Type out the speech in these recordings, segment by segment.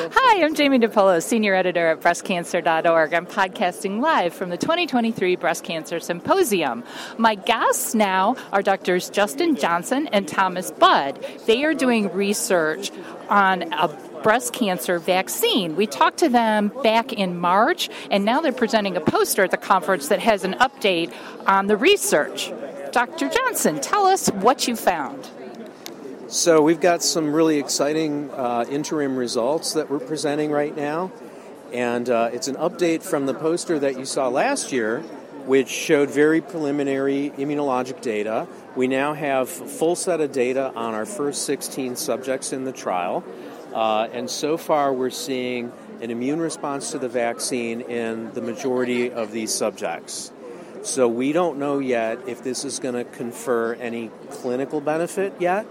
Hi, I'm Jamie DePolo, Senior Editor at BreastCancer.org. I'm podcasting live from the 2023 Breast Cancer Symposium. My guests now are Drs. Justin Johnson and Thomas Budd. They are doing research on a breast cancer vaccine. We talked to them back in March, and now they're presenting a poster at the conference that has an update on the research. Dr. Johnson, tell us what you found. So, we've got some really exciting uh, interim results that we're presenting right now. And uh, it's an update from the poster that you saw last year, which showed very preliminary immunologic data. We now have full set of data on our first 16 subjects in the trial. Uh, and so far, we're seeing an immune response to the vaccine in the majority of these subjects. So, we don't know yet if this is going to confer any clinical benefit yet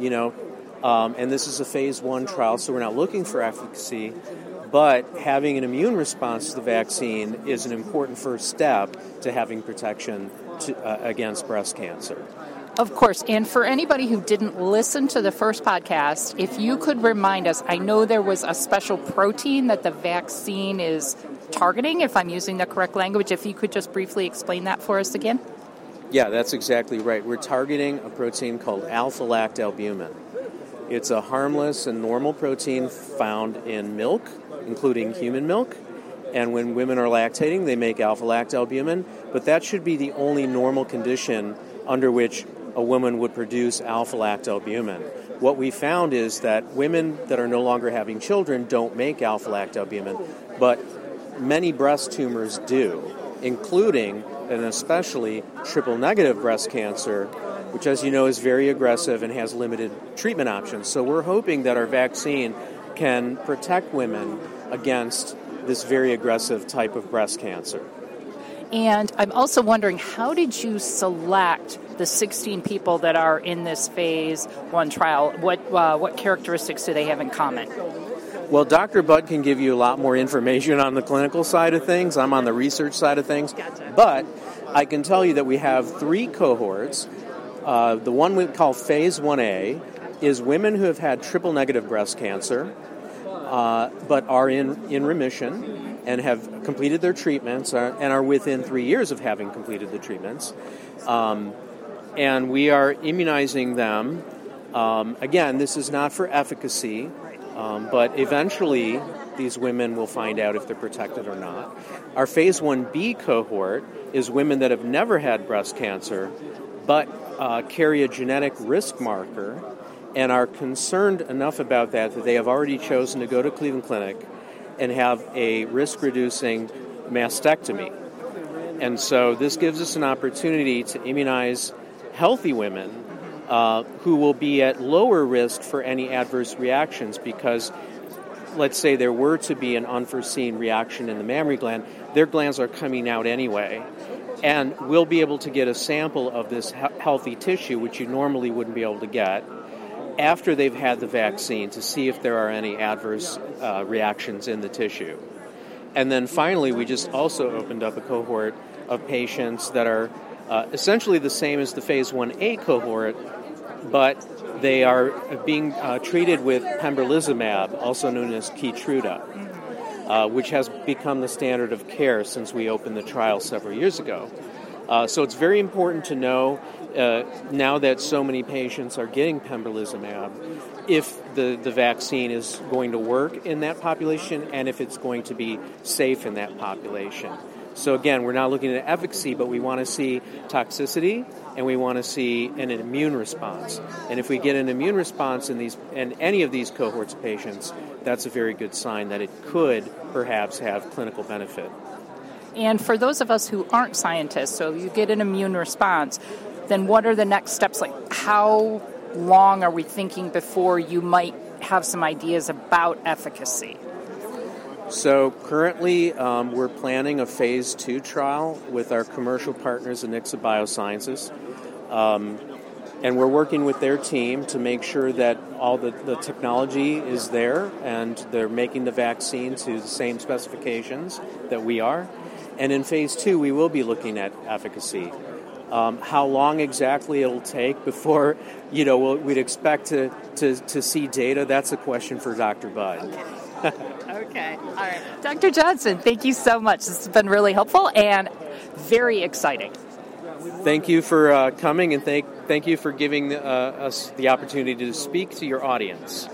you know, um, and this is a phase one trial, so we're not looking for efficacy, but having an immune response to the vaccine is an important first step to having protection to, uh, against breast cancer. Of course. And for anybody who didn't listen to the first podcast, if you could remind us, I know there was a special protein that the vaccine is targeting, if I'm using the correct language. If you could just briefly explain that for us again. Yeah, that's exactly right. We're targeting a protein called alpha lactalbumin. It's a harmless and normal protein found in milk, including human milk. And when women are lactating, they make alpha lactalbumin, but that should be the only normal condition under which a woman would produce alpha lactalbumin. What we found is that women that are no longer having children don't make alpha lactalbumin, but many breast tumors do, including and especially triple negative breast cancer, which, as you know, is very aggressive and has limited treatment options. So we're hoping that our vaccine can protect women against this very aggressive type of breast cancer. And I'm also wondering, how did you select the 16 people that are in this phase one trial? What uh, what characteristics do they have in common? Well, Dr. Budd can give you a lot more information on the clinical side of things. I'm on the research side of things. Gotcha. But I can tell you that we have three cohorts. Uh, the one we call Phase 1A is women who have had triple negative breast cancer, uh, but are in, in remission and have completed their treatments are, and are within three years of having completed the treatments. Um, and we are immunizing them. Um, again, this is not for efficacy. Um, but eventually, these women will find out if they're protected or not. Our phase 1B cohort is women that have never had breast cancer but uh, carry a genetic risk marker and are concerned enough about that that they have already chosen to go to Cleveland Clinic and have a risk reducing mastectomy. And so this gives us an opportunity to immunize healthy women uh, who will be at lower risk for any adverse reactions because let's say there were to be an unforeseen reaction in the mammary gland, their glands are coming out anyway. And we'll be able to get a sample of this he- healthy tissue, which you normally wouldn't be able to get, after they've had the vaccine to see if there are any adverse uh, reactions in the tissue. And then finally, we just also opened up a cohort of patients that are uh, essentially the same as the phase 1A cohort, but they are being uh, treated with pembrolizumab, also known as Keytruda, uh, which has become the standard of care since we opened the trial several years ago. Uh, so it's very important to know uh, now that so many patients are getting pembrolizumab if the, the vaccine is going to work in that population and if it's going to be safe in that population. So again, we're not looking at efficacy, but we want to see toxicity and we want to see an immune response. And if we get an immune response in these in any of these cohorts of patients, that's a very good sign that it could perhaps have clinical benefit. And for those of us who aren't scientists, so you get an immune response, then what are the next steps? Like, how long are we thinking before you might have some ideas about efficacy? So currently, um, we're planning a phase two trial with our commercial partners at Anixa Biosciences. Um, and we're working with their team to make sure that all the, the technology is there and they're making the vaccine to the same specifications that we are. And in phase two, we will be looking at efficacy. Um, how long exactly it'll take before you know we'll, we'd expect to, to, to see data? That's a question for Dr. Budd. okay. All right. Dr. Johnson, thank you so much. This has been really helpful and very exciting. Thank you for uh, coming and thank, thank you for giving uh, us the opportunity to speak to your audience.